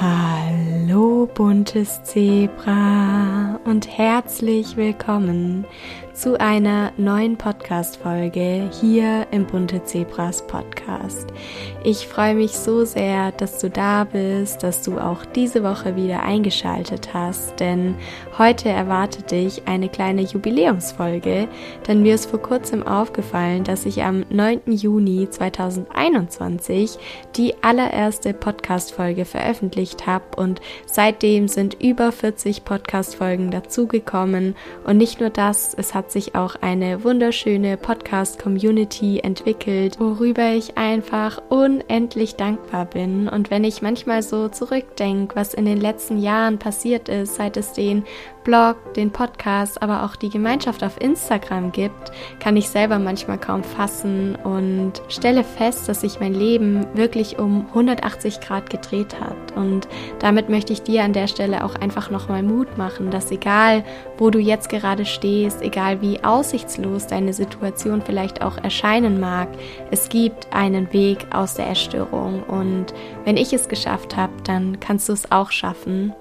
high. Buntes Zebra und herzlich willkommen zu einer neuen Podcast-Folge hier im Bunte Zebras Podcast. Ich freue mich so sehr, dass du da bist, dass du auch diese Woche wieder eingeschaltet hast, denn heute erwartet dich eine kleine Jubiläumsfolge, denn mir ist vor kurzem aufgefallen, dass ich am 9. Juni 2021 die allererste Podcast-Folge veröffentlicht habe und seitdem sind über 40 Podcast-Folgen dazugekommen und nicht nur das, es hat sich auch eine wunderschöne Podcast-Community entwickelt, worüber ich einfach unendlich dankbar bin. Und wenn ich manchmal so zurückdenke, was in den letzten Jahren passiert ist, seit es den Blog, den Podcast, aber auch die Gemeinschaft auf Instagram gibt, kann ich selber manchmal kaum fassen und stelle fest, dass sich mein Leben wirklich um 180 Grad gedreht hat. Und damit möchte ich dir an der Stelle auch einfach nochmal Mut machen, dass egal, wo du jetzt gerade stehst, egal wie aussichtslos deine Situation vielleicht auch erscheinen mag, es gibt einen Weg aus der Erstörung. Und wenn ich es geschafft habe, dann kannst du es auch schaffen.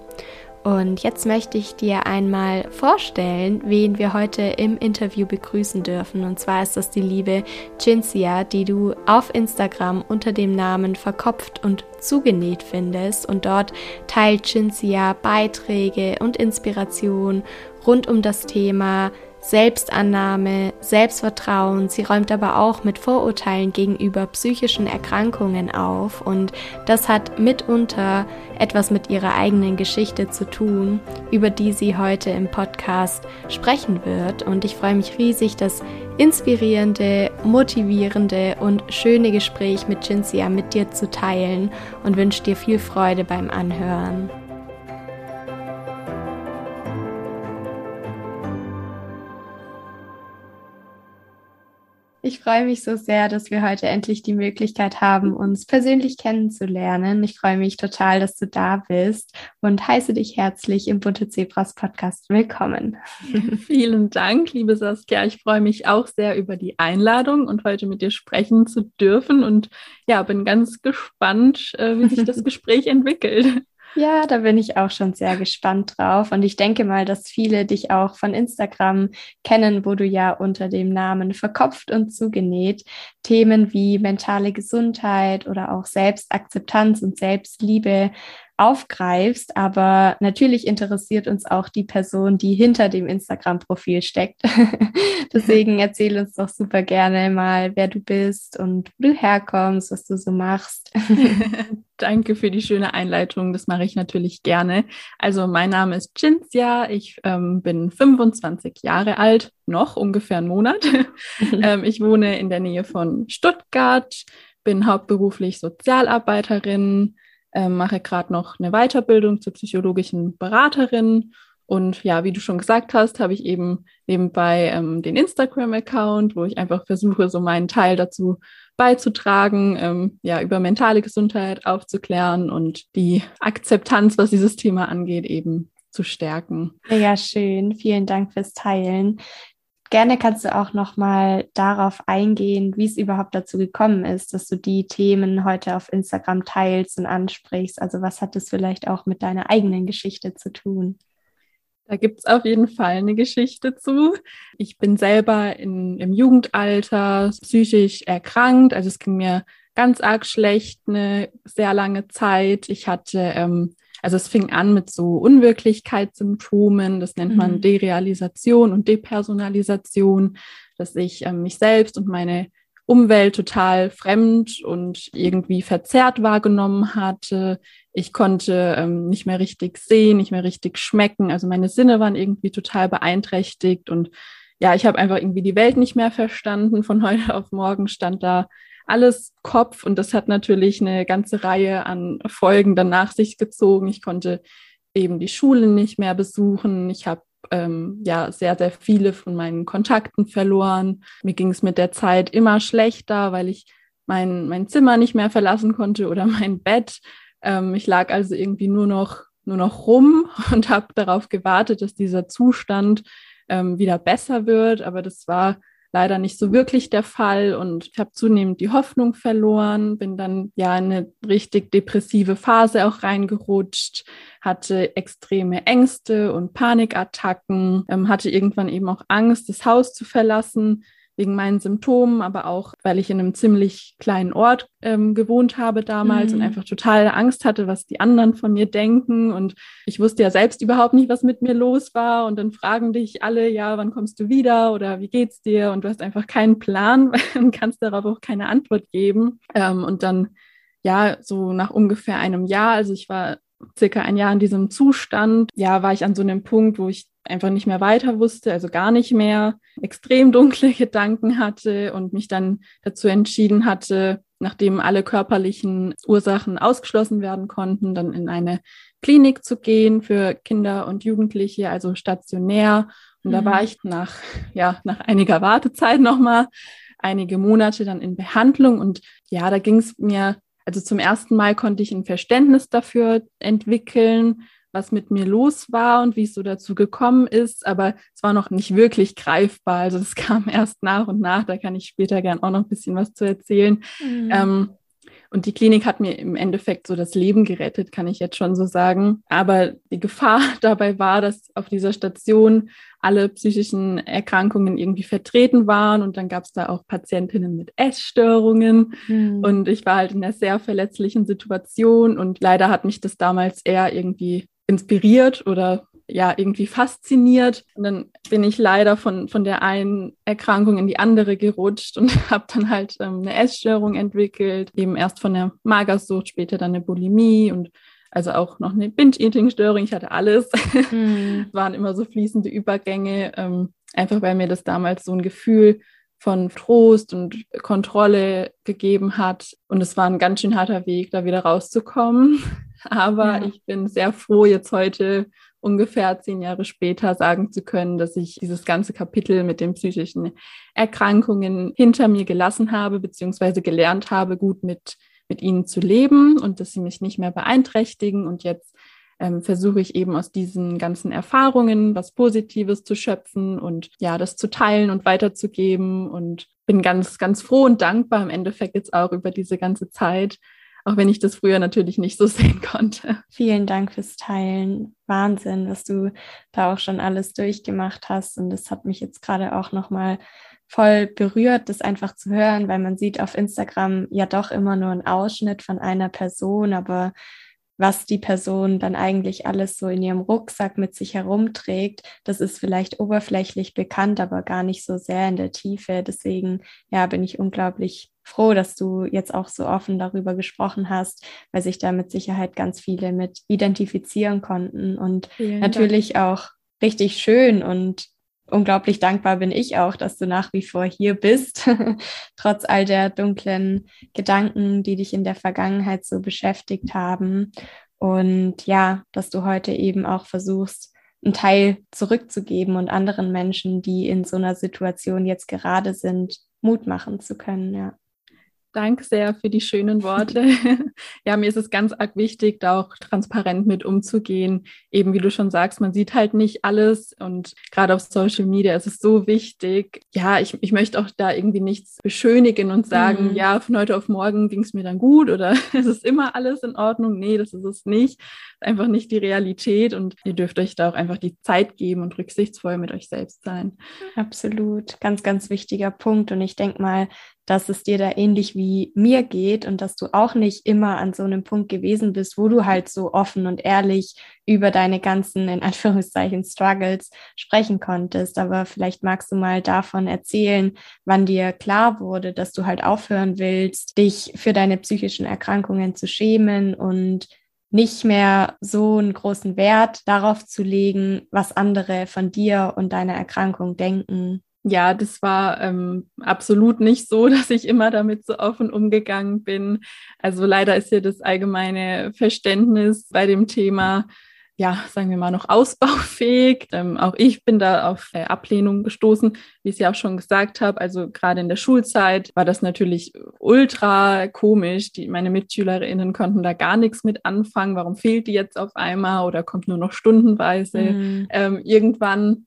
Und jetzt möchte ich dir einmal vorstellen, wen wir heute im Interview begrüßen dürfen. Und zwar ist das die liebe Cinzia, die du auf Instagram unter dem Namen Verkopft und zugenäht findest. Und dort teilt Cinzia Beiträge und Inspiration rund um das Thema Selbstannahme, Selbstvertrauen. Sie räumt aber auch mit Vorurteilen gegenüber psychischen Erkrankungen auf und das hat mitunter etwas mit ihrer eigenen Geschichte zu tun, über die sie heute im Podcast sprechen wird. Und ich freue mich riesig, das inspirierende, motivierende und schöne Gespräch mit Cinzia mit dir zu teilen und wünsche dir viel Freude beim Anhören. Ich freue mich so sehr, dass wir heute endlich die Möglichkeit haben, uns persönlich kennenzulernen. Ich freue mich total, dass du da bist und heiße dich herzlich im Bunte Zebras Podcast willkommen. Vielen Dank, liebe Saskia. Ich freue mich auch sehr über die Einladung und heute mit dir sprechen zu dürfen und ja, bin ganz gespannt, äh, wie sich das Gespräch entwickelt. Ja, da bin ich auch schon sehr gespannt drauf. Und ich denke mal, dass viele dich auch von Instagram kennen, wo du ja unter dem Namen verkopft und zugenäht Themen wie mentale Gesundheit oder auch Selbstakzeptanz und Selbstliebe aufgreifst, aber natürlich interessiert uns auch die Person, die hinter dem Instagram-Profil steckt. Deswegen erzähl uns doch super gerne mal, wer du bist und wo du herkommst, was du so machst. Danke für die schöne Einleitung. Das mache ich natürlich gerne. Also mein Name ist Cinzia. Ich ähm, bin 25 Jahre alt, noch ungefähr einen Monat. ähm, ich wohne in der Nähe von Stuttgart, bin hauptberuflich Sozialarbeiterin, ähm, mache gerade noch eine Weiterbildung zur psychologischen Beraterin. Und ja, wie du schon gesagt hast, habe ich eben nebenbei ähm, den Instagram-Account, wo ich einfach versuche, so meinen Teil dazu beizutragen, ähm, ja, über mentale Gesundheit aufzuklären und die Akzeptanz, was dieses Thema angeht, eben zu stärken. Ja, schön. Vielen Dank fürs Teilen. Gerne kannst du auch noch mal darauf eingehen, wie es überhaupt dazu gekommen ist, dass du die Themen heute auf Instagram teilst und ansprichst. Also was hat es vielleicht auch mit deiner eigenen Geschichte zu tun? Da gibt es auf jeden Fall eine Geschichte zu. Ich bin selber in, im Jugendalter psychisch erkrankt. Also es ging mir ganz arg schlecht eine sehr lange Zeit. Ich hatte ähm, also es fing an mit so Unwirklichkeitssymptomen, das nennt man mhm. Derealisation und Depersonalisation, dass ich ähm, mich selbst und meine Umwelt total fremd und irgendwie verzerrt wahrgenommen hatte. Ich konnte ähm, nicht mehr richtig sehen, nicht mehr richtig schmecken. Also meine Sinne waren irgendwie total beeinträchtigt und ja, ich habe einfach irgendwie die Welt nicht mehr verstanden. Von heute auf morgen stand da alles Kopf und das hat natürlich eine ganze Reihe an Folgen dann nach sich gezogen. Ich konnte eben die Schule nicht mehr besuchen. Ich habe ähm, ja sehr, sehr viele von meinen Kontakten verloren. Mir ging es mit der Zeit immer schlechter, weil ich mein, mein Zimmer nicht mehr verlassen konnte oder mein Bett. Ähm, ich lag also irgendwie nur noch, nur noch rum und habe darauf gewartet, dass dieser Zustand ähm, wieder besser wird. Aber das war leider nicht so wirklich der Fall. Und ich habe zunehmend die Hoffnung verloren, bin dann ja in eine richtig depressive Phase auch reingerutscht, hatte extreme Ängste und Panikattacken, ähm, hatte irgendwann eben auch Angst, das Haus zu verlassen, wegen meinen Symptomen, aber auch, weil ich in einem ziemlich kleinen Ort ähm, gewohnt habe damals mhm. und einfach total Angst hatte, was die anderen von mir denken. Und ich wusste ja selbst überhaupt nicht, was mit mir los war. Und dann fragen dich alle, ja, wann kommst du wieder oder wie geht's dir? Und du hast einfach keinen Plan und kannst darauf auch keine Antwort geben. Ähm, und dann, ja, so nach ungefähr einem Jahr, also ich war circa ein Jahr in diesem Zustand, ja, war ich an so einem Punkt, wo ich einfach nicht mehr weiter wusste, also gar nicht mehr, extrem dunkle Gedanken hatte und mich dann dazu entschieden hatte, nachdem alle körperlichen Ursachen ausgeschlossen werden konnten, dann in eine Klinik zu gehen für Kinder und Jugendliche, also stationär. Und mhm. da war ich nach, ja, nach einiger Wartezeit nochmal einige Monate dann in Behandlung. Und ja, da ging es mir, also zum ersten Mal konnte ich ein Verständnis dafür entwickeln, was mit mir los war und wie es so dazu gekommen ist, aber es war noch nicht wirklich greifbar. Also es kam erst nach und nach, da kann ich später gern auch noch ein bisschen was zu erzählen. Mhm. Ähm, und die Klinik hat mir im Endeffekt so das Leben gerettet, kann ich jetzt schon so sagen. Aber die Gefahr dabei war, dass auf dieser Station alle psychischen Erkrankungen irgendwie vertreten waren. Und dann gab es da auch Patientinnen mit Essstörungen. Mhm. Und ich war halt in einer sehr verletzlichen Situation. Und leider hat mich das damals eher irgendwie inspiriert oder ja, irgendwie fasziniert. Und dann bin ich leider von, von der einen Erkrankung in die andere gerutscht und habe dann halt ähm, eine Essstörung entwickelt, eben erst von der Magersucht, später dann eine Bulimie und also auch noch eine Binge-Eating-Störung. Ich hatte alles. Mhm. waren immer so fließende Übergänge, ähm, einfach weil mir das damals so ein Gefühl von Trost und Kontrolle gegeben hat. Und es war ein ganz schön harter Weg, da wieder rauszukommen. Aber ja. ich bin sehr froh, jetzt heute ungefähr zehn Jahre später sagen zu können, dass ich dieses ganze Kapitel mit den psychischen Erkrankungen hinter mir gelassen habe, beziehungsweise gelernt habe, gut mit, mit ihnen zu leben und dass sie mich nicht mehr beeinträchtigen. Und jetzt ähm, versuche ich eben aus diesen ganzen Erfahrungen was Positives zu schöpfen und ja, das zu teilen und weiterzugeben und bin ganz, ganz froh und dankbar im Endeffekt jetzt auch über diese ganze Zeit, auch wenn ich das früher natürlich nicht so sehen konnte. Vielen Dank fürs Teilen. Wahnsinn, was du da auch schon alles durchgemacht hast. Und das hat mich jetzt gerade auch nochmal voll berührt, das einfach zu hören, weil man sieht auf Instagram ja doch immer nur einen Ausschnitt von einer Person, aber was die Person dann eigentlich alles so in ihrem Rucksack mit sich herumträgt, das ist vielleicht oberflächlich bekannt, aber gar nicht so sehr in der Tiefe. Deswegen, ja, bin ich unglaublich froh, dass du jetzt auch so offen darüber gesprochen hast, weil sich da mit Sicherheit ganz viele mit identifizieren konnten und Vielen natürlich Dank. auch richtig schön und unglaublich dankbar bin ich auch, dass du nach wie vor hier bist, trotz all der dunklen Gedanken, die dich in der Vergangenheit so beschäftigt haben. Und ja, dass du heute eben auch versuchst, einen Teil zurückzugeben und anderen Menschen, die in so einer Situation jetzt gerade sind, Mut machen zu können, ja. Danke sehr für die schönen Worte. ja, mir ist es ganz arg wichtig, da auch transparent mit umzugehen. Eben wie du schon sagst, man sieht halt nicht alles und gerade auf Social Media ist es so wichtig. Ja, ich, ich möchte auch da irgendwie nichts beschönigen und sagen, mhm. ja, von heute auf morgen ging es mir dann gut oder es ist immer alles in Ordnung. Nee, das ist es nicht. Einfach nicht die Realität und ihr dürft euch da auch einfach die Zeit geben und rücksichtsvoll mit euch selbst sein. Absolut. Ganz, ganz wichtiger Punkt. Und ich denke mal, dass es dir da ähnlich wie mir geht und dass du auch nicht immer an so einem Punkt gewesen bist, wo du halt so offen und ehrlich über deine ganzen, in Anführungszeichen, Struggles sprechen konntest. Aber vielleicht magst du mal davon erzählen, wann dir klar wurde, dass du halt aufhören willst, dich für deine psychischen Erkrankungen zu schämen und nicht mehr so einen großen Wert darauf zu legen, was andere von dir und deiner Erkrankung denken. Ja, das war ähm, absolut nicht so, dass ich immer damit so offen umgegangen bin. Also leider ist ja das allgemeine Verständnis bei dem Thema, ja, sagen wir mal, noch ausbaufähig. Ähm, auch ich bin da auf äh, Ablehnung gestoßen, wie ich es ja auch schon gesagt habe. Also gerade in der Schulzeit war das natürlich ultra komisch. Die, meine Mitschülerinnen konnten da gar nichts mit anfangen. Warum fehlt die jetzt auf einmal oder kommt nur noch stundenweise? Mhm. Ähm, irgendwann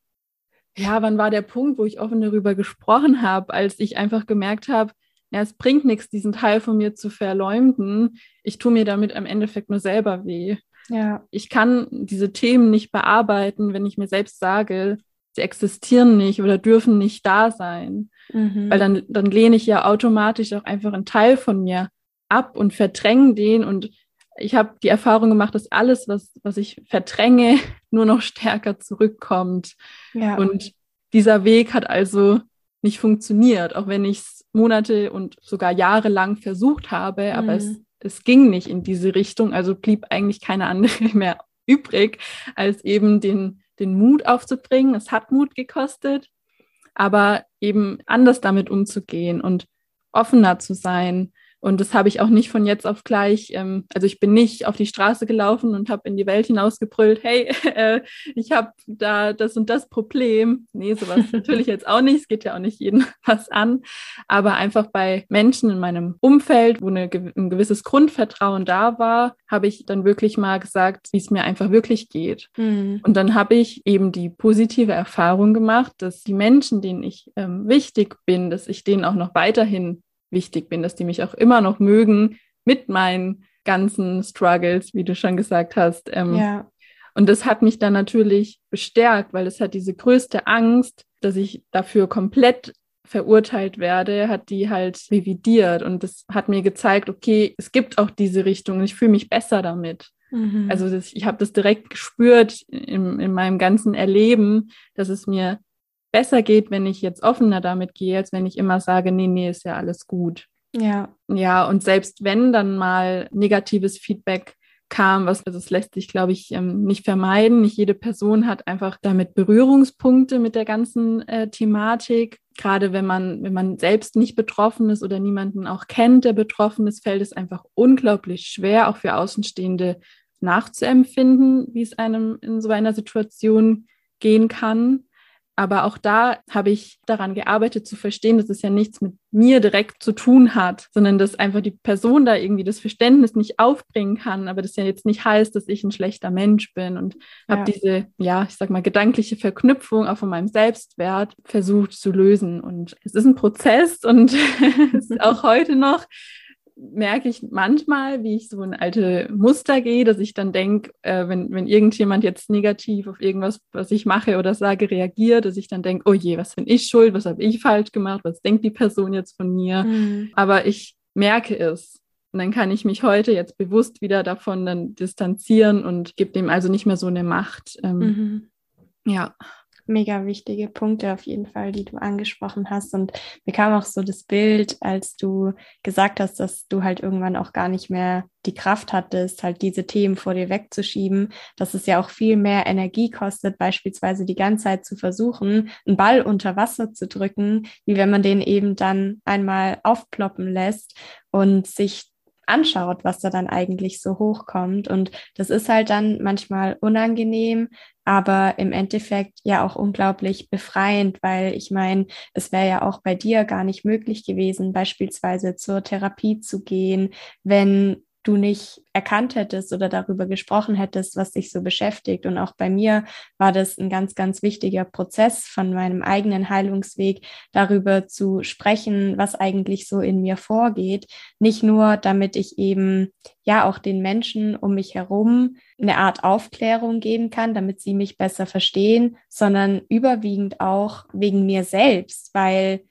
ja, wann war der Punkt, wo ich offen darüber gesprochen habe, als ich einfach gemerkt habe, ja, es bringt nichts, diesen Teil von mir zu verleumden. Ich tue mir damit im Endeffekt nur selber weh. Ja. Ich kann diese Themen nicht bearbeiten, wenn ich mir selbst sage, sie existieren nicht oder dürfen nicht da sein. Mhm. Weil dann, dann lehne ich ja automatisch auch einfach einen Teil von mir ab und verdränge den. Und ich habe die Erfahrung gemacht, dass alles, was, was ich verdränge, nur noch stärker zurückkommt. Ja. Und dieser Weg hat also nicht funktioniert, auch wenn ich es Monate und sogar Jahre lang versucht habe, mhm. aber es, mhm. es ging nicht in diese Richtung. Also blieb eigentlich keine andere mehr übrig, als eben den, den Mut aufzubringen. Es hat Mut gekostet, aber eben anders damit umzugehen und offener zu sein und das habe ich auch nicht von jetzt auf gleich. Ähm, also ich bin nicht auf die Straße gelaufen und habe in die Welt hinausgebrüllt, hey, äh, ich habe da das und das Problem. Nee, sowas natürlich jetzt auch nicht. Es geht ja auch nicht jedem was an. Aber einfach bei Menschen in meinem Umfeld, wo eine, ein gewisses Grundvertrauen da war, habe ich dann wirklich mal gesagt, wie es mir einfach wirklich geht. Mhm. Und dann habe ich eben die positive Erfahrung gemacht, dass die Menschen, denen ich ähm, wichtig bin, dass ich denen auch noch weiterhin wichtig bin, dass die mich auch immer noch mögen mit meinen ganzen Struggles, wie du schon gesagt hast. Ähm, ja. Und das hat mich dann natürlich bestärkt, weil es hat diese größte Angst, dass ich dafür komplett verurteilt werde, hat die halt revidiert und das hat mir gezeigt, okay, es gibt auch diese Richtung und ich fühle mich besser damit. Mhm. Also das, ich habe das direkt gespürt in, in meinem ganzen Erleben, dass es mir besser geht, wenn ich jetzt offener damit gehe, als wenn ich immer sage, nee, nee, ist ja alles gut. Ja. Ja, und selbst wenn dann mal negatives Feedback kam, was also das lässt sich, glaube ich, ähm, nicht vermeiden. Nicht jede Person hat einfach damit Berührungspunkte mit der ganzen äh, Thematik. Gerade wenn man, wenn man selbst nicht betroffen ist oder niemanden auch kennt, der betroffen ist, fällt es einfach unglaublich schwer, auch für Außenstehende nachzuempfinden, wie es einem in so einer Situation gehen kann. Aber auch da habe ich daran gearbeitet zu verstehen, dass es ja nichts mit mir direkt zu tun hat, sondern dass einfach die Person da irgendwie das Verständnis nicht aufbringen kann. Aber das ja jetzt nicht heißt, dass ich ein schlechter Mensch bin und ja. habe diese, ja, ich sag mal, gedankliche Verknüpfung auch von meinem Selbstwert versucht zu lösen. Und es ist ein Prozess und es ist auch heute noch merke ich manchmal, wie ich so in alte Muster gehe, dass ich dann denke, äh, wenn, wenn irgendjemand jetzt negativ auf irgendwas, was ich mache oder sage, reagiert, dass ich dann denke, oh je, was bin ich schuld, was habe ich falsch gemacht, was denkt die Person jetzt von mir? Mhm. Aber ich merke es. Und dann kann ich mich heute jetzt bewusst wieder davon dann distanzieren und gebe dem also nicht mehr so eine Macht. Ähm, mhm. Ja mega wichtige Punkte auf jeden Fall, die du angesprochen hast. Und mir kam auch so das Bild, als du gesagt hast, dass du halt irgendwann auch gar nicht mehr die Kraft hattest, halt diese Themen vor dir wegzuschieben, dass es ja auch viel mehr Energie kostet, beispielsweise die ganze Zeit zu versuchen, einen Ball unter Wasser zu drücken, wie wenn man den eben dann einmal aufploppen lässt und sich anschaut, was da dann eigentlich so hochkommt. Und das ist halt dann manchmal unangenehm, aber im Endeffekt ja auch unglaublich befreiend, weil ich meine, es wäre ja auch bei dir gar nicht möglich gewesen, beispielsweise zur Therapie zu gehen, wenn du nicht erkannt hättest oder darüber gesprochen hättest, was dich so beschäftigt. Und auch bei mir war das ein ganz, ganz wichtiger Prozess von meinem eigenen Heilungsweg, darüber zu sprechen, was eigentlich so in mir vorgeht. Nicht nur, damit ich eben ja auch den Menschen um mich herum eine Art Aufklärung geben kann, damit sie mich besser verstehen, sondern überwiegend auch wegen mir selbst, weil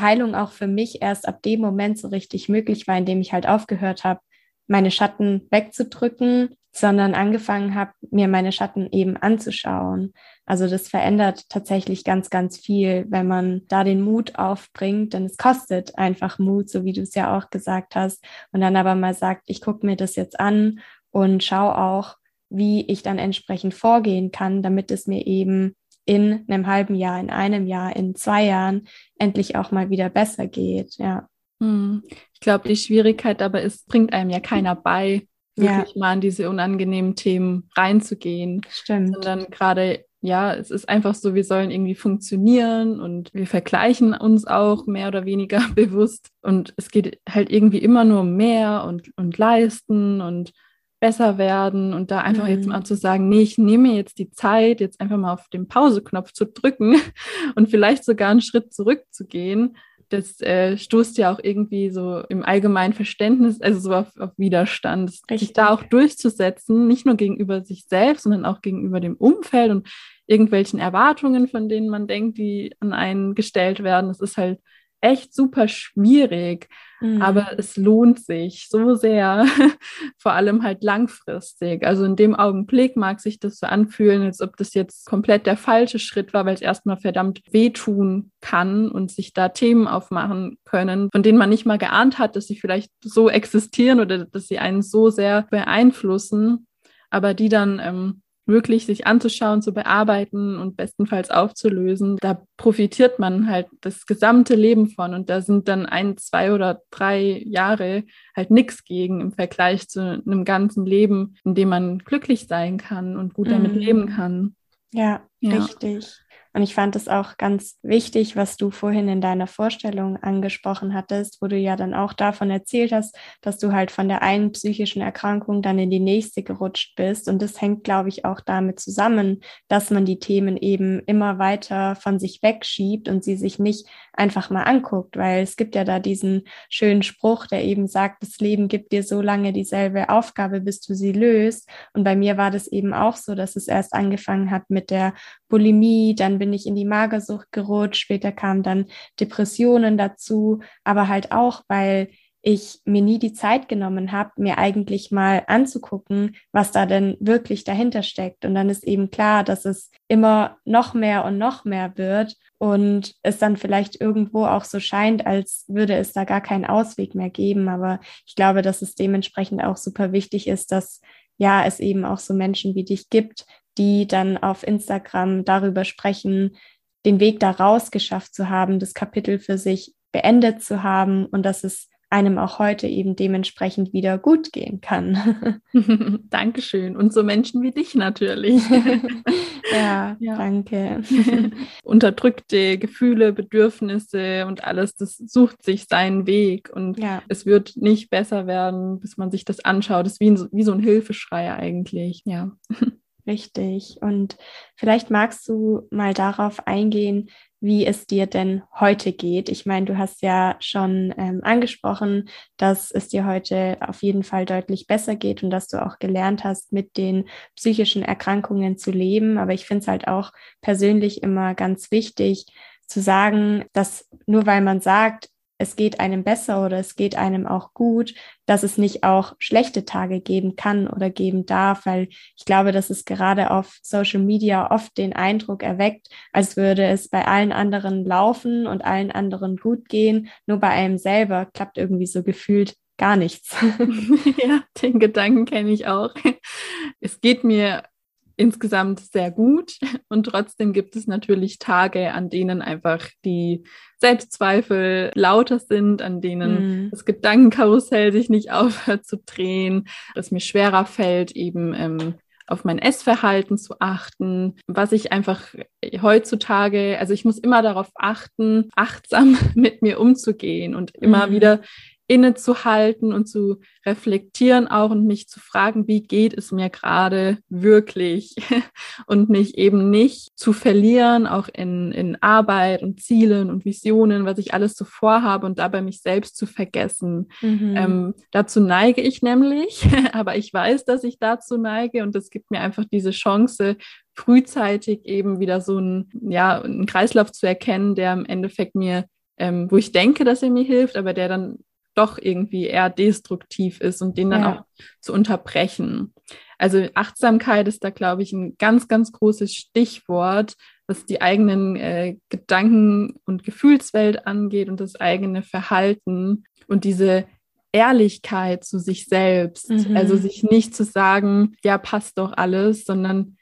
Heilung auch für mich erst ab dem Moment so richtig möglich war, in dem ich halt aufgehört habe, meine Schatten wegzudrücken, sondern angefangen habe, mir meine Schatten eben anzuschauen. Also das verändert tatsächlich ganz, ganz viel, wenn man da den Mut aufbringt, denn es kostet einfach Mut, so wie du es ja auch gesagt hast, und dann aber mal sagt, ich gucke mir das jetzt an und schaue auch, wie ich dann entsprechend vorgehen kann, damit es mir eben in einem halben Jahr, in einem Jahr, in zwei Jahren endlich auch mal wieder besser geht. Ja. Hm. Ich glaube, die Schwierigkeit dabei ist, bringt einem ja keiner bei, wirklich ja. mal an diese unangenehmen Themen reinzugehen. Stimmt. Sondern gerade, ja, es ist einfach so, wir sollen irgendwie funktionieren und wir vergleichen uns auch mehr oder weniger bewusst. Und es geht halt irgendwie immer nur um mehr und, und leisten und besser werden und da einfach mhm. jetzt mal zu sagen, nee, ich nehme jetzt die Zeit, jetzt einfach mal auf den Pauseknopf zu drücken und vielleicht sogar einen Schritt zurückzugehen das äh, stoßt ja auch irgendwie so im allgemeinen Verständnis, also so auf, auf Widerstand, Richtig. sich da auch durchzusetzen, nicht nur gegenüber sich selbst, sondern auch gegenüber dem Umfeld und irgendwelchen Erwartungen, von denen man denkt, die an einen gestellt werden. Das ist halt echt super schwierig, mhm. aber es lohnt sich so sehr, vor allem halt langfristig. Also in dem Augenblick mag sich das so anfühlen, als ob das jetzt komplett der falsche Schritt war, weil es erstmal verdammt wehtun kann und sich da Themen aufmachen können, von denen man nicht mal geahnt hat, dass sie vielleicht so existieren oder dass sie einen so sehr beeinflussen, aber die dann ähm, wirklich sich anzuschauen, zu bearbeiten und bestenfalls aufzulösen. Da profitiert man halt das gesamte Leben von und da sind dann ein, zwei oder drei Jahre halt nichts gegen im Vergleich zu einem ganzen Leben, in dem man glücklich sein kann und gut damit mhm. leben kann. Ja, ja, richtig. Und ich fand es auch ganz wichtig, was du vorhin in deiner Vorstellung angesprochen hattest, wo du ja dann auch davon erzählt hast, dass du halt von der einen psychischen Erkrankung dann in die nächste gerutscht bist. Und das hängt, glaube ich, auch damit zusammen, dass man die Themen eben immer weiter von sich wegschiebt und sie sich nicht einfach mal anguckt, weil es gibt ja da diesen schönen Spruch, der eben sagt, das Leben gibt dir so lange dieselbe Aufgabe, bis du sie löst. Und bei mir war das eben auch so, dass es erst angefangen hat mit der Bulimie, dann bin ich in die Magersucht gerutscht, später kamen dann Depressionen dazu, aber halt auch, weil ich mir nie die Zeit genommen habe, mir eigentlich mal anzugucken, was da denn wirklich dahinter steckt. Und dann ist eben klar, dass es immer noch mehr und noch mehr wird und es dann vielleicht irgendwo auch so scheint, als würde es da gar keinen Ausweg mehr geben. Aber ich glaube, dass es dementsprechend auch super wichtig ist, dass ja, es eben auch so Menschen wie dich gibt, die dann auf Instagram darüber sprechen, den Weg da raus geschafft zu haben, das Kapitel für sich beendet zu haben und dass es einem auch heute eben dementsprechend wieder gut gehen kann. Dankeschön. Und so Menschen wie dich natürlich. ja, ja, danke. Unterdrückte Gefühle, Bedürfnisse und alles, das sucht sich seinen Weg und ja. es wird nicht besser werden, bis man sich das anschaut. Es ist wie, wie so ein Hilfeschrei eigentlich. Ja. Richtig. Und vielleicht magst du mal darauf eingehen, wie es dir denn heute geht. Ich meine, du hast ja schon ähm, angesprochen, dass es dir heute auf jeden Fall deutlich besser geht und dass du auch gelernt hast, mit den psychischen Erkrankungen zu leben. Aber ich finde es halt auch persönlich immer ganz wichtig zu sagen, dass nur weil man sagt, es geht einem besser oder es geht einem auch gut, dass es nicht auch schlechte Tage geben kann oder geben darf, weil ich glaube, dass es gerade auf Social Media oft den Eindruck erweckt, als würde es bei allen anderen laufen und allen anderen gut gehen, nur bei einem selber klappt irgendwie so gefühlt gar nichts. ja, den Gedanken kenne ich auch. Es geht mir insgesamt sehr gut. Und trotzdem gibt es natürlich Tage, an denen einfach die Selbstzweifel lauter sind, an denen mhm. das Gedankenkarussell sich nicht aufhört zu drehen, es mir schwerer fällt, eben ähm, auf mein Essverhalten zu achten, was ich einfach heutzutage, also ich muss immer darauf achten, achtsam mit mir umzugehen und immer mhm. wieder innezuhalten und zu reflektieren auch und mich zu fragen, wie geht es mir gerade wirklich und mich eben nicht zu verlieren, auch in, in Arbeit und Zielen und Visionen, was ich alles so vorhabe und dabei mich selbst zu vergessen. Mhm. Ähm, dazu neige ich nämlich, aber ich weiß, dass ich dazu neige und es gibt mir einfach diese Chance, frühzeitig eben wieder so ein, ja, einen Kreislauf zu erkennen, der im Endeffekt mir ähm, wo ich denke, dass er mir hilft, aber der dann doch irgendwie eher destruktiv ist und den dann ja. auch zu unterbrechen. Also Achtsamkeit ist da, glaube ich, ein ganz, ganz großes Stichwort, was die eigenen äh, Gedanken- und Gefühlswelt angeht und das eigene Verhalten und diese Ehrlichkeit zu sich selbst. Mhm. Also sich nicht zu sagen, ja, passt doch alles, sondern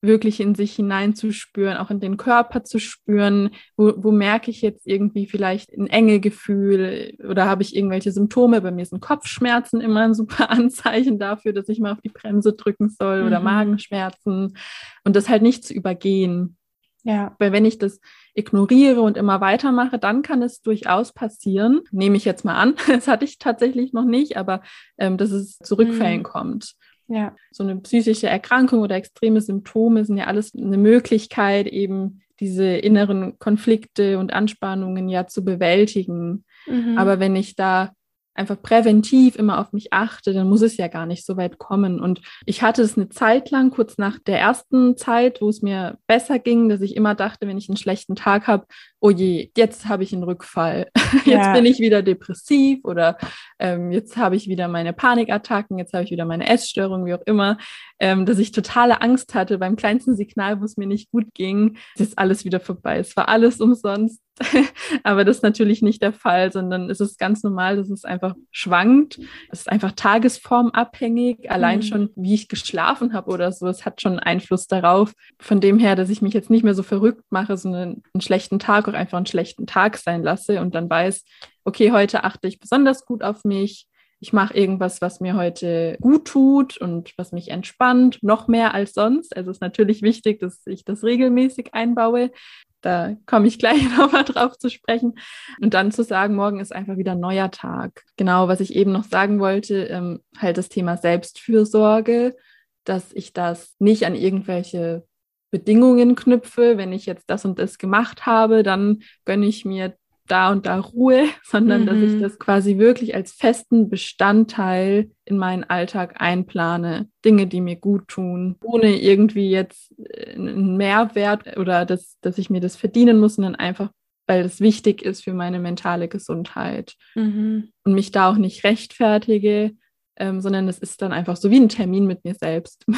wirklich in sich hineinzuspüren, auch in den Körper zu spüren, wo, wo merke ich jetzt irgendwie vielleicht ein enge Gefühl oder habe ich irgendwelche Symptome? Bei mir sind Kopfschmerzen immer ein super Anzeichen dafür, dass ich mal auf die Bremse drücken soll oder mhm. Magenschmerzen und das halt nicht zu übergehen. Ja. Weil wenn ich das ignoriere und immer weitermache, dann kann es durchaus passieren, nehme ich jetzt mal an, das hatte ich tatsächlich noch nicht, aber ähm, dass es zu Rückfällen mhm. kommt. Ja. So eine psychische Erkrankung oder extreme Symptome sind ja alles eine Möglichkeit, eben diese inneren Konflikte und Anspannungen ja zu bewältigen. Mhm. Aber wenn ich da einfach präventiv immer auf mich achte, dann muss es ja gar nicht so weit kommen. Und ich hatte es eine Zeit lang, kurz nach der ersten Zeit, wo es mir besser ging, dass ich immer dachte, wenn ich einen schlechten Tag habe, oh je, jetzt habe ich einen Rückfall, jetzt ja. bin ich wieder depressiv oder ähm, jetzt habe ich wieder meine Panikattacken, jetzt habe ich wieder meine Essstörung, wie auch immer, ähm, dass ich totale Angst hatte beim kleinsten Signal, wo es mir nicht gut ging, ist alles wieder vorbei. Es war alles umsonst. Aber das ist natürlich nicht der Fall, sondern es ist ganz normal, dass es einfach schwankt. Es ist einfach tagesformabhängig. Allein mhm. schon, wie ich geschlafen habe oder so, es hat schon Einfluss darauf. Von dem her, dass ich mich jetzt nicht mehr so verrückt mache, sondern einen schlechten Tag auch einfach einen schlechten Tag sein lasse und dann weiß, okay, heute achte ich besonders gut auf mich. Ich mache irgendwas, was mir heute gut tut und was mich entspannt, noch mehr als sonst. Also es ist natürlich wichtig, dass ich das regelmäßig einbaue. Da komme ich gleich nochmal drauf zu sprechen. Und dann zu sagen, morgen ist einfach wieder ein neuer Tag. Genau, was ich eben noch sagen wollte, ähm, halt das Thema Selbstfürsorge, dass ich das nicht an irgendwelche Bedingungen knüpfe. Wenn ich jetzt das und das gemacht habe, dann gönne ich mir da und da Ruhe, sondern mhm. dass ich mhm. das quasi wirklich als festen Bestandteil in meinen Alltag einplane. Dinge, die mir gut tun, ohne irgendwie jetzt äh, einen Mehrwert oder dass, dass ich mir das verdienen muss, sondern einfach, weil es wichtig ist für meine mentale Gesundheit. Mhm. Und mich da auch nicht rechtfertige, ähm, sondern es ist dann einfach so wie ein Termin mit mir selbst.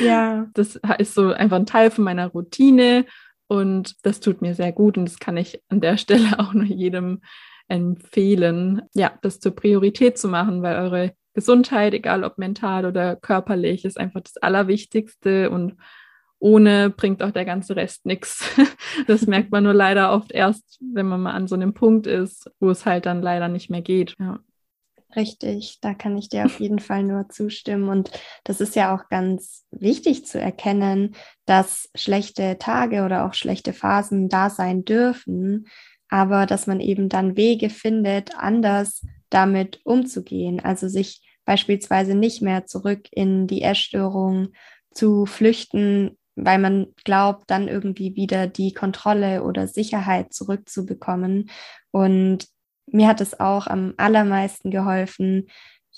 Ja. Das ist so einfach ein Teil von meiner Routine und das tut mir sehr gut und das kann ich an der Stelle auch nur jedem empfehlen, ja, das zur Priorität zu machen, weil eure Gesundheit, egal ob mental oder körperlich, ist einfach das Allerwichtigste und ohne bringt auch der ganze Rest nichts. Das merkt man nur leider oft erst, wenn man mal an so einem Punkt ist, wo es halt dann leider nicht mehr geht. Ja. Richtig, da kann ich dir auf jeden Fall nur zustimmen. Und das ist ja auch ganz wichtig zu erkennen, dass schlechte Tage oder auch schlechte Phasen da sein dürfen, aber dass man eben dann Wege findet, anders damit umzugehen. Also sich beispielsweise nicht mehr zurück in die Essstörung zu flüchten, weil man glaubt, dann irgendwie wieder die Kontrolle oder Sicherheit zurückzubekommen. Und mir hat es auch am allermeisten geholfen,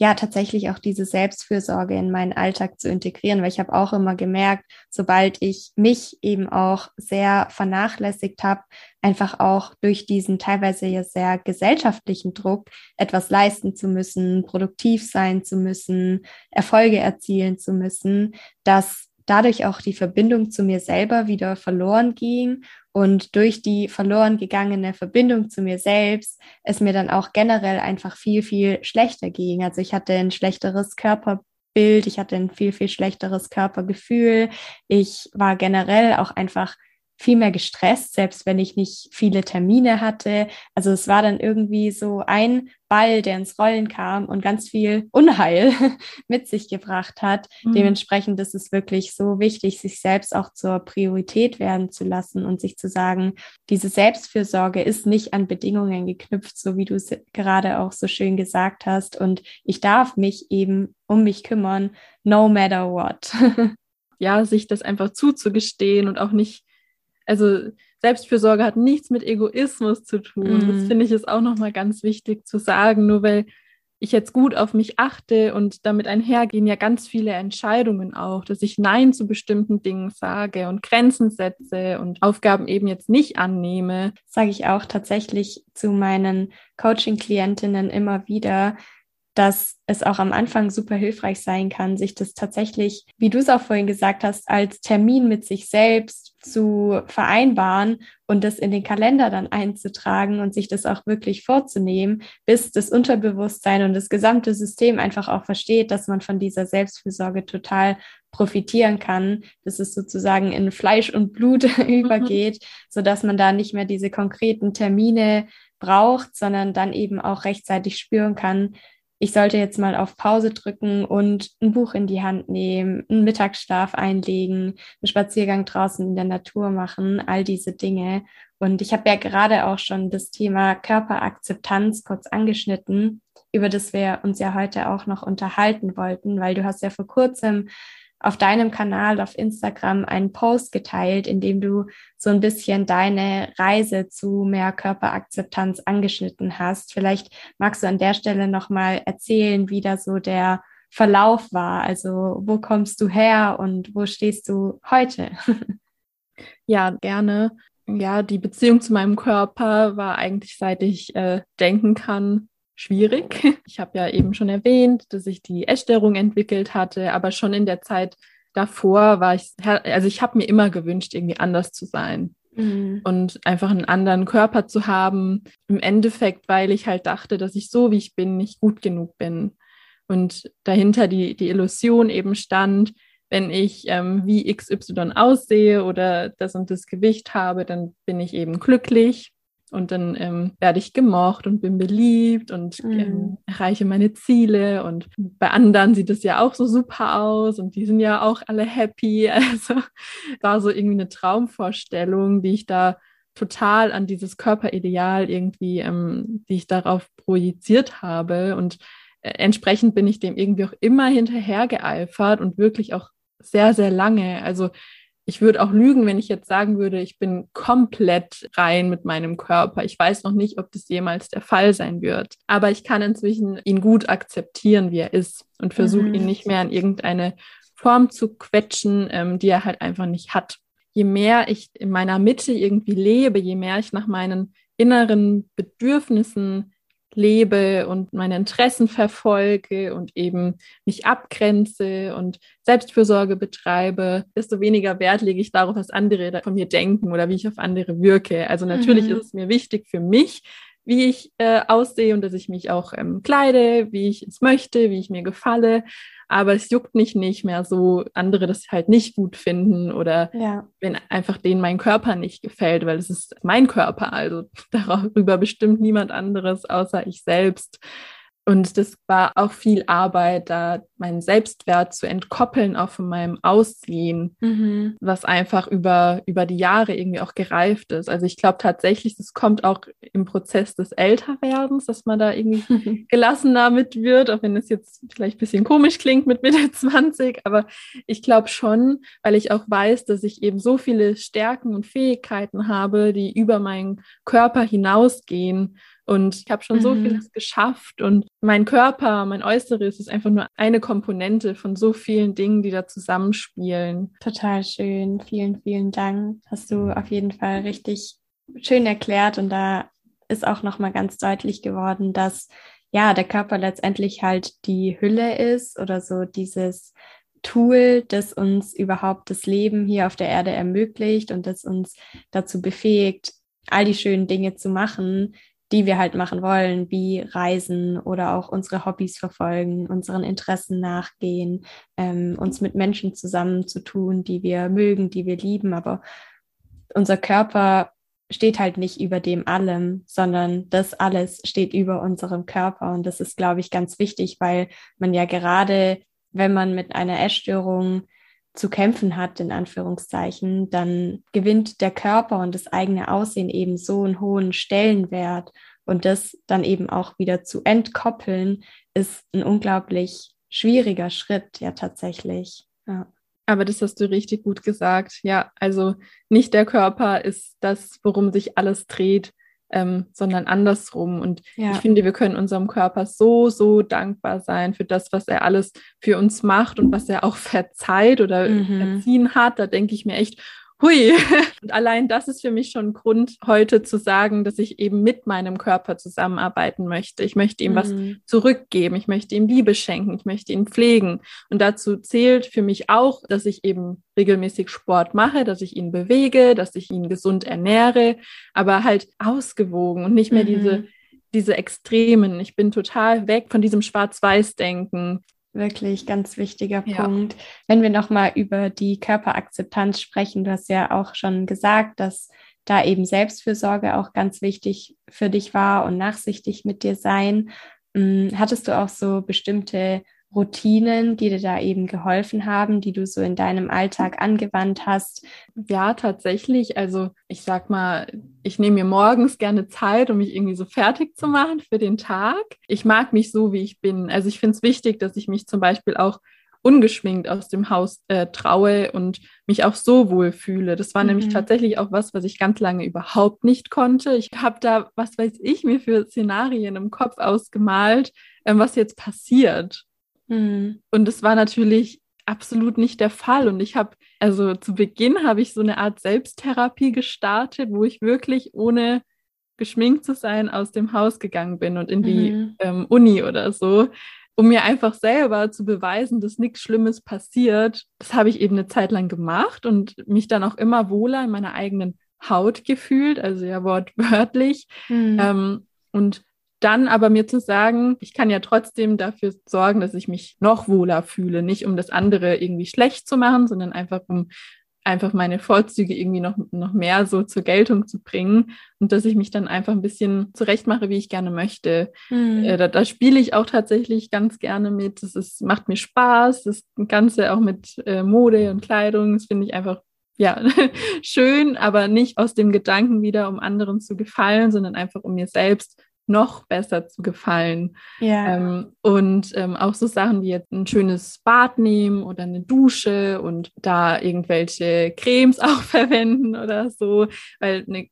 ja, tatsächlich auch diese Selbstfürsorge in meinen Alltag zu integrieren, weil ich habe auch immer gemerkt, sobald ich mich eben auch sehr vernachlässigt habe, einfach auch durch diesen teilweise ja sehr gesellschaftlichen Druck, etwas leisten zu müssen, produktiv sein zu müssen, Erfolge erzielen zu müssen, dass dadurch auch die Verbindung zu mir selber wieder verloren ging und durch die verloren gegangene Verbindung zu mir selbst es mir dann auch generell einfach viel, viel schlechter ging. Also ich hatte ein schlechteres Körperbild, ich hatte ein viel, viel schlechteres Körpergefühl. Ich war generell auch einfach viel mehr gestresst, selbst wenn ich nicht viele Termine hatte. Also es war dann irgendwie so ein Ball, der ins Rollen kam und ganz viel Unheil mit sich gebracht hat. Mhm. Dementsprechend ist es wirklich so wichtig, sich selbst auch zur Priorität werden zu lassen und sich zu sagen, diese Selbstfürsorge ist nicht an Bedingungen geknüpft, so wie du es gerade auch so schön gesagt hast. Und ich darf mich eben um mich kümmern, no matter what. ja, sich das einfach zuzugestehen und auch nicht also Selbstfürsorge hat nichts mit Egoismus zu tun. Mhm. Das finde ich ist auch nochmal ganz wichtig zu sagen. Nur weil ich jetzt gut auf mich achte und damit einhergehen ja ganz viele Entscheidungen auch, dass ich Nein zu bestimmten Dingen sage und Grenzen setze und Aufgaben eben jetzt nicht annehme. Sage ich auch tatsächlich zu meinen Coaching-Klientinnen immer wieder, dass es auch am Anfang super hilfreich sein kann, sich das tatsächlich, wie du es auch vorhin gesagt hast, als Termin mit sich selbst zu vereinbaren und das in den Kalender dann einzutragen und sich das auch wirklich vorzunehmen, bis das Unterbewusstsein und das gesamte System einfach auch versteht, dass man von dieser Selbstfürsorge total profitieren kann, dass es sozusagen in Fleisch und Blut übergeht, mhm. so dass man da nicht mehr diese konkreten Termine braucht, sondern dann eben auch rechtzeitig spüren kann, ich sollte jetzt mal auf Pause drücken und ein Buch in die Hand nehmen, einen Mittagsschlaf einlegen, einen Spaziergang draußen in der Natur machen, all diese Dinge. Und ich habe ja gerade auch schon das Thema Körperakzeptanz kurz angeschnitten. über das wir uns ja heute auch noch unterhalten wollten, weil du hast ja vor kurzem auf deinem Kanal auf Instagram einen Post geteilt, in dem du so ein bisschen deine Reise zu mehr Körperakzeptanz angeschnitten hast. Vielleicht magst du an der Stelle nochmal erzählen, wie da so der Verlauf war. Also wo kommst du her und wo stehst du heute? Ja, gerne. Ja, die Beziehung zu meinem Körper war eigentlich, seit ich äh, denken kann, schwierig. Ich habe ja eben schon erwähnt, dass ich die Essstörung entwickelt hatte, aber schon in der Zeit davor war ich, also ich habe mir immer gewünscht, irgendwie anders zu sein. Mhm. Und einfach einen anderen Körper zu haben, im Endeffekt, weil ich halt dachte, dass ich so, wie ich bin, nicht gut genug bin. Und dahinter die, die Illusion eben stand, wenn ich ähm, wie XY aussehe oder das und das Gewicht habe, dann bin ich eben glücklich und dann ähm, werde ich gemocht und bin beliebt und mhm. ähm, erreiche meine Ziele. Und bei anderen sieht es ja auch so super aus und die sind ja auch alle happy. Also war so irgendwie eine Traumvorstellung, die ich da total an dieses Körperideal irgendwie, ähm, die ich darauf projiziert habe. Und äh, entsprechend bin ich dem irgendwie auch immer hinterhergeeifert und wirklich auch sehr, sehr lange. Also ich würde auch lügen, wenn ich jetzt sagen würde, ich bin komplett rein mit meinem Körper. Ich weiß noch nicht, ob das jemals der Fall sein wird. Aber ich kann inzwischen ihn gut akzeptieren, wie er ist und versuche mhm. ihn nicht mehr in irgendeine Form zu quetschen, ähm, die er halt einfach nicht hat. Je mehr ich in meiner Mitte irgendwie lebe, je mehr ich nach meinen inneren Bedürfnissen lebe und meine Interessen verfolge und eben mich abgrenze und Selbstfürsorge betreibe, desto weniger Wert lege ich darauf, was andere von mir denken oder wie ich auf andere wirke. Also natürlich mhm. ist es mir wichtig für mich, wie ich äh, aussehe und dass ich mich auch ähm, kleide, wie ich es möchte, wie ich mir gefalle. Aber es juckt mich nicht mehr so, andere das halt nicht gut finden oder ja. wenn einfach denen mein Körper nicht gefällt, weil es ist mein Körper. Also darüber bestimmt niemand anderes außer ich selbst. Und das war auch viel Arbeit, da meinen Selbstwert zu entkoppeln, auch von meinem Aussehen, mhm. was einfach über, über die Jahre irgendwie auch gereift ist. Also ich glaube tatsächlich, das kommt auch im Prozess des Älterwerdens, dass man da irgendwie gelassener mit wird, auch wenn es jetzt vielleicht ein bisschen komisch klingt mit Mitte 20. Aber ich glaube schon, weil ich auch weiß, dass ich eben so viele Stärken und Fähigkeiten habe, die über meinen Körper hinausgehen und ich habe schon mhm. so vieles geschafft und mein Körper, mein Äußeres ist einfach nur eine Komponente von so vielen Dingen, die da zusammenspielen. Total schön. Vielen, vielen Dank. Hast du auf jeden Fall richtig schön erklärt und da ist auch nochmal ganz deutlich geworden, dass ja, der Körper letztendlich halt die Hülle ist oder so dieses Tool, das uns überhaupt das Leben hier auf der Erde ermöglicht und das uns dazu befähigt, all die schönen Dinge zu machen, die wir halt machen wollen, wie Reisen oder auch unsere Hobbys verfolgen, unseren Interessen nachgehen, ähm, uns mit Menschen zusammenzutun, die wir mögen, die wir lieben. Aber unser Körper steht halt nicht über dem allem, sondern das alles steht über unserem Körper. Und das ist, glaube ich, ganz wichtig, weil man ja gerade, wenn man mit einer Essstörung zu kämpfen hat, in Anführungszeichen, dann gewinnt der Körper und das eigene Aussehen eben so einen hohen Stellenwert. Und das dann eben auch wieder zu entkoppeln, ist ein unglaublich schwieriger Schritt, ja tatsächlich. Ja. Aber das hast du richtig gut gesagt. Ja, also nicht der Körper ist das, worum sich alles dreht, ähm, sondern andersrum. Und ja. ich finde, wir können unserem Körper so, so dankbar sein für das, was er alles für uns macht und was er auch verzeiht oder mhm. verziehen hat. Da denke ich mir echt, hui. Und allein das ist für mich schon ein Grund, heute zu sagen, dass ich eben mit meinem Körper zusammenarbeiten möchte. Ich möchte ihm mhm. was zurückgeben. Ich möchte ihm Liebe schenken. Ich möchte ihn pflegen. Und dazu zählt für mich auch, dass ich eben regelmäßig Sport mache, dass ich ihn bewege, dass ich ihn gesund ernähre, aber halt ausgewogen und nicht mehr mhm. diese diese Extremen. Ich bin total weg von diesem Schwarz-Weiß-Denken. Wirklich ganz wichtiger ja. Punkt. Wenn wir nochmal über die Körperakzeptanz sprechen, du hast ja auch schon gesagt, dass da eben Selbstfürsorge auch ganz wichtig für dich war und nachsichtig mit dir sein. Hm, hattest du auch so bestimmte Routinen, die dir da eben geholfen haben, die du so in deinem Alltag angewandt hast? Ja, tatsächlich. Also ich sag mal, ich nehme mir morgens gerne Zeit, um mich irgendwie so fertig zu machen für den Tag. Ich mag mich so, wie ich bin. Also ich finde es wichtig, dass ich mich zum Beispiel auch ungeschminkt aus dem Haus äh, traue und mich auch so wohl fühle. Das war mhm. nämlich tatsächlich auch was, was ich ganz lange überhaupt nicht konnte. Ich habe da, was weiß ich, mir für Szenarien im Kopf ausgemalt, ähm, was jetzt passiert. Mhm. Und es war natürlich absolut nicht der Fall. Und ich habe, also zu Beginn habe ich so eine Art Selbsttherapie gestartet, wo ich wirklich ohne geschminkt zu sein aus dem Haus gegangen bin und in die mhm. ähm, Uni oder so, um mir einfach selber zu beweisen, dass nichts Schlimmes passiert. Das habe ich eben eine Zeit lang gemacht und mich dann auch immer wohler in meiner eigenen Haut gefühlt, also ja wortwörtlich. Mhm. Ähm, und dann aber mir zu sagen, ich kann ja trotzdem dafür sorgen, dass ich mich noch wohler fühle, nicht um das andere irgendwie schlecht zu machen, sondern einfach um einfach meine Vorzüge irgendwie noch, noch mehr so zur Geltung zu bringen und dass ich mich dann einfach ein bisschen zurechtmache, wie ich gerne möchte. Mhm. Äh, da, da spiele ich auch tatsächlich ganz gerne mit. Das ist, macht mir Spaß. Das Ganze auch mit äh, Mode und Kleidung, das finde ich einfach ja, schön, aber nicht aus dem Gedanken wieder, um anderen zu gefallen, sondern einfach um mir selbst noch besser zu gefallen. Ja. Ähm, und ähm, auch so Sachen wie jetzt ein schönes Bad nehmen oder eine Dusche und da irgendwelche Cremes auch verwenden oder so, weil eine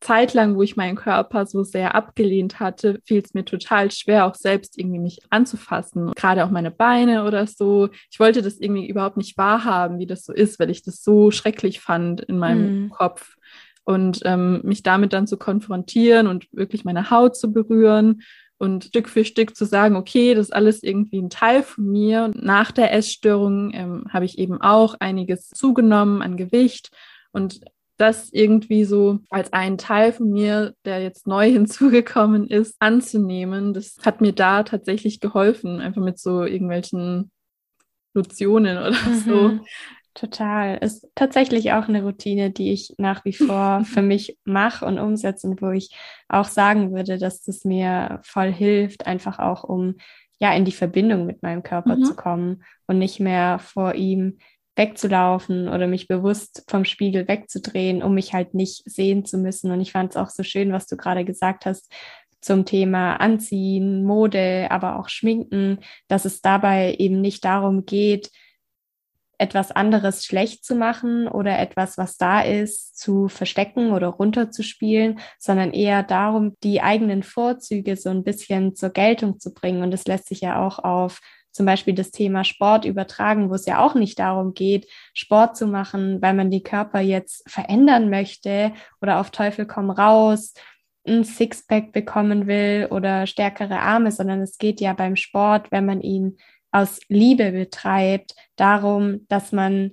Zeit lang, wo ich meinen Körper so sehr abgelehnt hatte, fiel es mir total schwer, auch selbst irgendwie mich anzufassen. Gerade auch meine Beine oder so. Ich wollte das irgendwie überhaupt nicht wahrhaben, wie das so ist, weil ich das so schrecklich fand in meinem mhm. Kopf und ähm, mich damit dann zu konfrontieren und wirklich meine Haut zu berühren und Stück für Stück zu sagen, okay, das ist alles irgendwie ein Teil von mir. Und nach der Essstörung ähm, habe ich eben auch einiges zugenommen an Gewicht und das irgendwie so als einen Teil von mir, der jetzt neu hinzugekommen ist, anzunehmen, das hat mir da tatsächlich geholfen, einfach mit so irgendwelchen Lotionen oder mhm. so. Total. Ist tatsächlich auch eine Routine, die ich nach wie vor für mich mache und umsetze und wo ich auch sagen würde, dass das mir voll hilft, einfach auch um ja in die Verbindung mit meinem Körper mhm. zu kommen und nicht mehr vor ihm wegzulaufen oder mich bewusst vom Spiegel wegzudrehen, um mich halt nicht sehen zu müssen. Und ich fand es auch so schön, was du gerade gesagt hast zum Thema Anziehen, Mode, aber auch Schminken, dass es dabei eben nicht darum geht, etwas anderes schlecht zu machen oder etwas, was da ist, zu verstecken oder runterzuspielen, sondern eher darum, die eigenen Vorzüge so ein bisschen zur Geltung zu bringen. Und das lässt sich ja auch auf zum Beispiel das Thema Sport übertragen, wo es ja auch nicht darum geht, Sport zu machen, weil man die Körper jetzt verändern möchte oder auf Teufel komm raus ein Sixpack bekommen will oder stärkere Arme, sondern es geht ja beim Sport, wenn man ihn aus Liebe betreibt, darum, dass man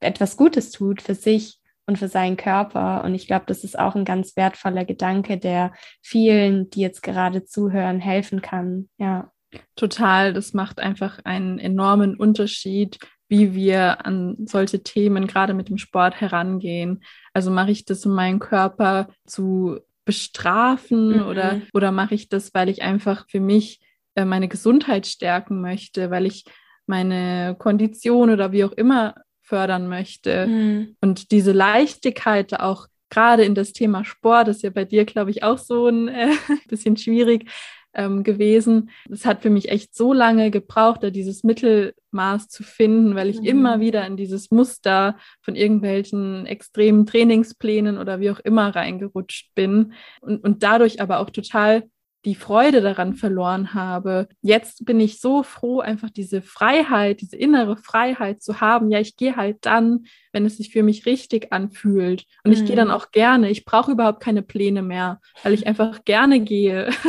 etwas Gutes tut für sich und für seinen Körper. Und ich glaube, das ist auch ein ganz wertvoller Gedanke, der vielen, die jetzt gerade zuhören, helfen kann. Ja. Total. Das macht einfach einen enormen Unterschied, wie wir an solche Themen gerade mit dem Sport herangehen. Also mache ich das, um meinen Körper zu bestrafen mhm. oder, oder mache ich das, weil ich einfach für mich äh, meine Gesundheit stärken möchte, weil ich meine Kondition oder wie auch immer fördern möchte. Mhm. Und diese Leichtigkeit auch gerade in das Thema Sport ist ja bei dir, glaube ich, auch so ein äh, bisschen schwierig ähm, gewesen. Es hat für mich echt so lange gebraucht, da dieses Mittelmaß zu finden, weil ich mhm. immer wieder in dieses Muster von irgendwelchen extremen Trainingsplänen oder wie auch immer reingerutscht bin und, und dadurch aber auch total die Freude daran verloren habe. Jetzt bin ich so froh, einfach diese Freiheit, diese innere Freiheit zu haben. Ja, ich gehe halt dann, wenn es sich für mich richtig anfühlt. Und ich gehe dann mhm. auch gerne. Ich brauche überhaupt keine Pläne mehr, weil ich einfach gerne gehe.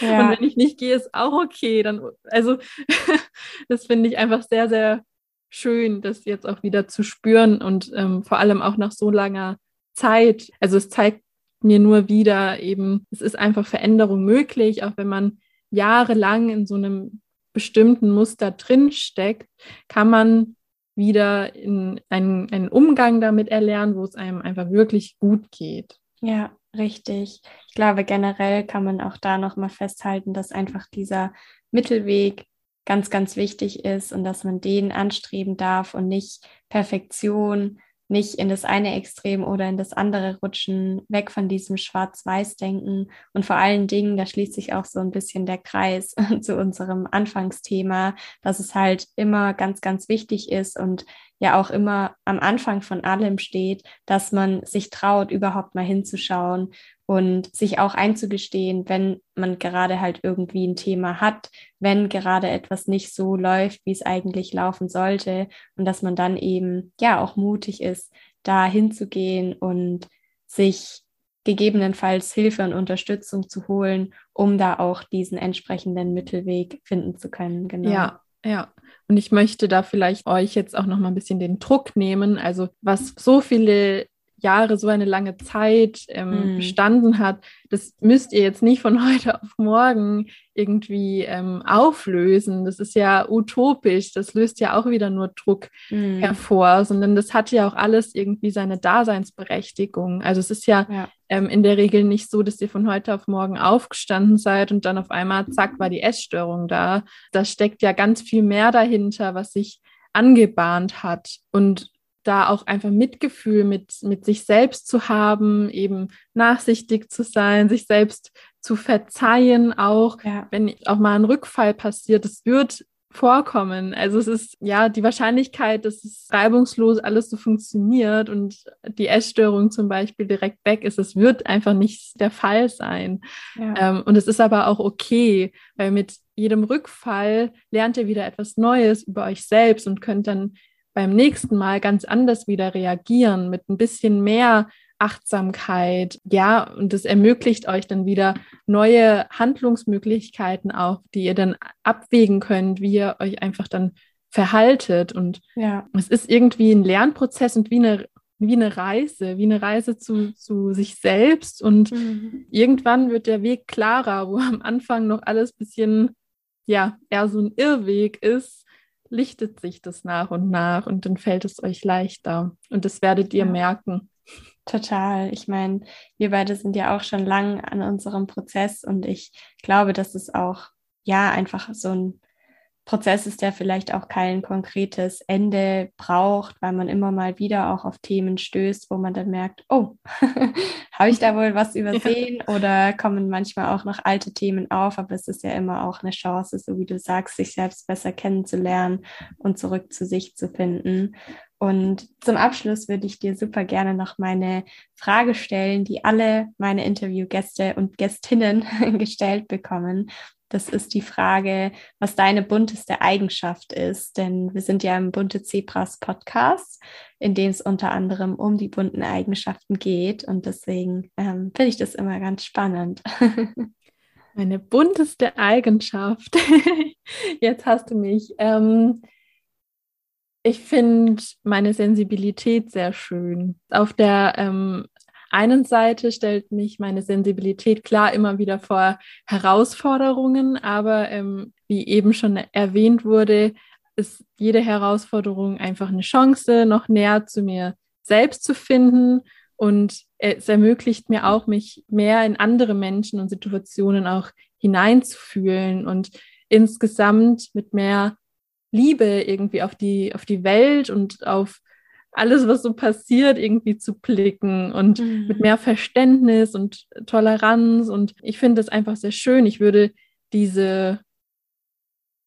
Ja. Und wenn ich nicht gehe, ist auch okay. Dann, also, das finde ich einfach sehr, sehr schön, das jetzt auch wieder zu spüren und ähm, vor allem auch nach so langer Zeit. Also es zeigt mir nur wieder eben, es ist einfach Veränderung möglich, auch wenn man jahrelang in so einem bestimmten Muster drinsteckt, kann man wieder in einen, einen Umgang damit erlernen, wo es einem einfach wirklich gut geht. Ja, richtig. Ich glaube, generell kann man auch da nochmal festhalten, dass einfach dieser Mittelweg ganz, ganz wichtig ist und dass man den anstreben darf und nicht Perfektion, nicht in das eine Extrem oder in das andere rutschen, weg von diesem Schwarz-Weiß-Denken. Und vor allen Dingen, da schließt sich auch so ein bisschen der Kreis zu unserem Anfangsthema, dass es halt immer ganz, ganz wichtig ist und ja auch immer am Anfang von allem steht, dass man sich traut, überhaupt mal hinzuschauen und sich auch einzugestehen, wenn man gerade halt irgendwie ein Thema hat, wenn gerade etwas nicht so läuft, wie es eigentlich laufen sollte und dass man dann eben ja auch mutig ist, da hinzugehen und sich gegebenenfalls Hilfe und Unterstützung zu holen, um da auch diesen entsprechenden Mittelweg finden zu können. Genau. Ja, ja. Und ich möchte da vielleicht euch jetzt auch noch mal ein bisschen den Druck nehmen. Also was so viele Jahre, so eine lange Zeit ähm, mhm. bestanden hat, das müsst ihr jetzt nicht von heute auf morgen irgendwie ähm, auflösen. Das ist ja utopisch. Das löst ja auch wieder nur Druck mhm. hervor, sondern das hat ja auch alles irgendwie seine Daseinsberechtigung. Also es ist ja, ja. Ähm, in der Regel nicht so, dass ihr von heute auf morgen aufgestanden seid und dann auf einmal, zack, war die Essstörung da. Da steckt ja ganz viel mehr dahinter, was sich angebahnt hat. Und da auch einfach Mitgefühl mit, mit sich selbst zu haben, eben nachsichtig zu sein, sich selbst zu verzeihen, auch ja. wenn auch mal ein Rückfall passiert. Es wird vorkommen. Also es ist ja die Wahrscheinlichkeit, dass es reibungslos alles so funktioniert und die Essstörung zum Beispiel direkt weg ist, es wird einfach nicht der Fall sein. Ja. Ähm, und es ist aber auch okay, weil mit jedem Rückfall lernt ihr wieder etwas Neues über euch selbst und könnt dann beim nächsten Mal ganz anders wieder reagieren, mit ein bisschen mehr Achtsamkeit. Ja, und das ermöglicht euch dann wieder neue Handlungsmöglichkeiten auch, die ihr dann abwägen könnt, wie ihr euch einfach dann verhaltet. Und ja. es ist irgendwie ein Lernprozess und wie eine, wie eine Reise, wie eine Reise zu, zu sich selbst. Und mhm. irgendwann wird der Weg klarer, wo am Anfang noch alles ein bisschen, ja, eher so ein Irrweg ist lichtet sich das nach und nach und dann fällt es euch leichter. Und das werdet ihr ja. merken. Total. Ich meine, wir beide sind ja auch schon lang an unserem Prozess und ich glaube, dass es auch ja einfach so ein Prozess ist, der vielleicht auch kein konkretes Ende braucht, weil man immer mal wieder auch auf Themen stößt, wo man dann merkt, oh, habe ich da wohl was übersehen ja. oder kommen manchmal auch noch alte Themen auf, aber es ist ja immer auch eine Chance, so wie du sagst, sich selbst besser kennenzulernen und zurück zu sich zu finden. Und zum Abschluss würde ich dir super gerne noch meine Frage stellen, die alle meine Interviewgäste und Gästinnen gestellt bekommen. Das ist die Frage, was deine bunteste Eigenschaft ist. Denn wir sind ja im Bunte Zebras Podcast, in dem es unter anderem um die bunten Eigenschaften geht. Und deswegen ähm, finde ich das immer ganz spannend. Meine bunteste Eigenschaft. Jetzt hast du mich. Ähm, ich finde meine Sensibilität sehr schön. Auf der ähm, einen Seite stellt mich meine Sensibilität klar immer wieder vor Herausforderungen, aber ähm, wie eben schon erwähnt wurde, ist jede Herausforderung einfach eine Chance, noch näher zu mir selbst zu finden. Und es ermöglicht mir auch, mich mehr in andere Menschen und Situationen auch hineinzufühlen und insgesamt mit mehr Liebe irgendwie auf die, auf die Welt und auf alles, was so passiert, irgendwie zu blicken und mhm. mit mehr Verständnis und Toleranz. Und ich finde das einfach sehr schön. Ich würde diese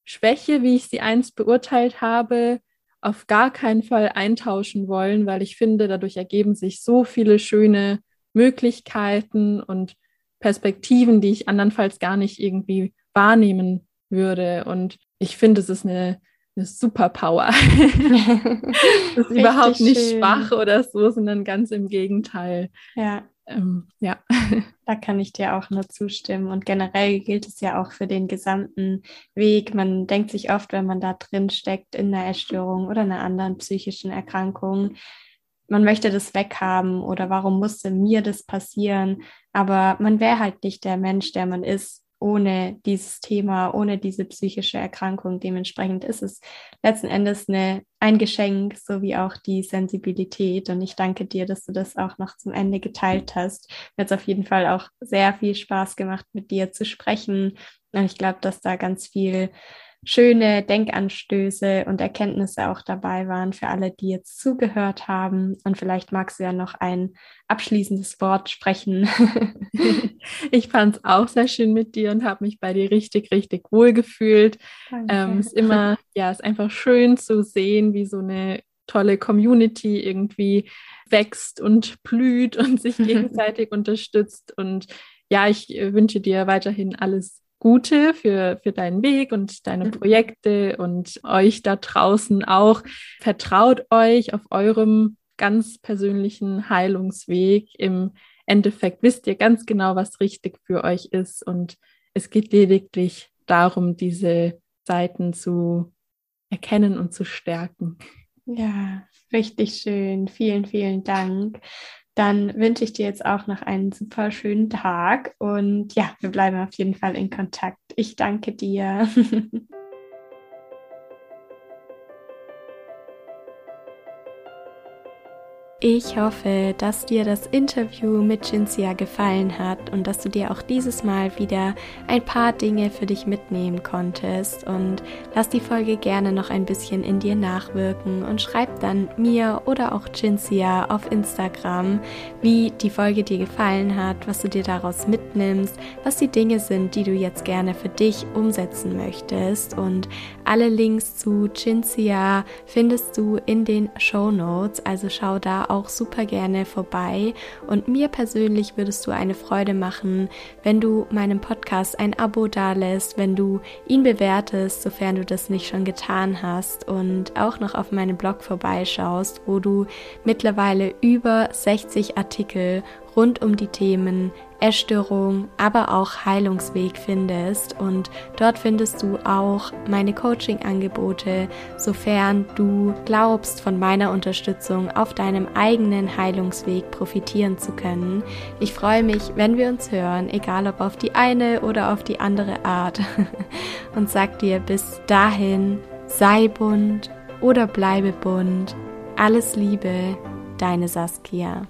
Schwäche, wie ich sie einst beurteilt habe, auf gar keinen Fall eintauschen wollen, weil ich finde, dadurch ergeben sich so viele schöne Möglichkeiten und Perspektiven, die ich andernfalls gar nicht irgendwie wahrnehmen würde. Und ich finde, es ist eine eine Superpower. das ist überhaupt nicht schön. schwach oder so, sondern ganz im Gegenteil. Ja. Ähm, ja. Da kann ich dir auch nur zustimmen. Und generell gilt es ja auch für den gesamten Weg. Man denkt sich oft, wenn man da drin steckt in einer Essstörung oder einer anderen psychischen Erkrankung, man möchte das weghaben oder warum musste mir das passieren? Aber man wäre halt nicht der Mensch, der man ist, ohne dieses Thema, ohne diese psychische Erkrankung. Dementsprechend ist es letzten Endes eine, ein Geschenk, so wie auch die Sensibilität. Und ich danke dir, dass du das auch noch zum Ende geteilt hast. Mir hat es auf jeden Fall auch sehr viel Spaß gemacht, mit dir zu sprechen. Und ich glaube, dass da ganz viel schöne Denkanstöße und Erkenntnisse auch dabei waren für alle, die jetzt zugehört haben. Und vielleicht magst du ja noch ein abschließendes Wort sprechen. ich fand es auch sehr schön mit dir und habe mich bei dir richtig, richtig wohl gefühlt. Ähm, ist immer, ja, ist einfach schön zu sehen, wie so eine tolle Community irgendwie wächst und blüht und sich gegenseitig unterstützt. Und ja, ich äh, wünsche dir weiterhin alles Gute für, für deinen Weg und deine mhm. Projekte und euch da draußen auch. Vertraut euch auf eurem ganz persönlichen Heilungsweg. Im Endeffekt wisst ihr ganz genau, was richtig für euch ist. Und es geht lediglich darum, diese Seiten zu erkennen und zu stärken. Ja, richtig schön. Vielen, vielen Dank. Dann wünsche ich dir jetzt auch noch einen super schönen Tag und ja, wir bleiben auf jeden Fall in Kontakt. Ich danke dir. Ich hoffe, dass dir das Interview mit Cinzia gefallen hat und dass du dir auch dieses Mal wieder ein paar Dinge für dich mitnehmen konntest. Und lass die Folge gerne noch ein bisschen in dir nachwirken und schreib dann mir oder auch Cinzia auf Instagram, wie die Folge dir gefallen hat, was du dir daraus mitnimmst, was die Dinge sind, die du jetzt gerne für dich umsetzen möchtest. Und alle Links zu Cinzia findest du in den Show Notes, also schau da auch super gerne vorbei. Und mir persönlich würdest du eine Freude machen, wenn du meinem Podcast ein Abo dalässt, wenn du ihn bewertest, sofern du das nicht schon getan hast und auch noch auf meinem Blog vorbeischaust, wo du mittlerweile über 60 Artikel rund um die Themen Essstörung, aber auch Heilungsweg findest. Und dort findest du auch meine Coaching-Angebote, sofern du glaubst, von meiner Unterstützung auf deinem eigenen Heilungsweg profitieren zu können. Ich freue mich, wenn wir uns hören, egal ob auf die eine oder auf die andere Art. Und sag dir bis dahin, sei bunt oder bleibe bunt. Alles Liebe, deine Saskia.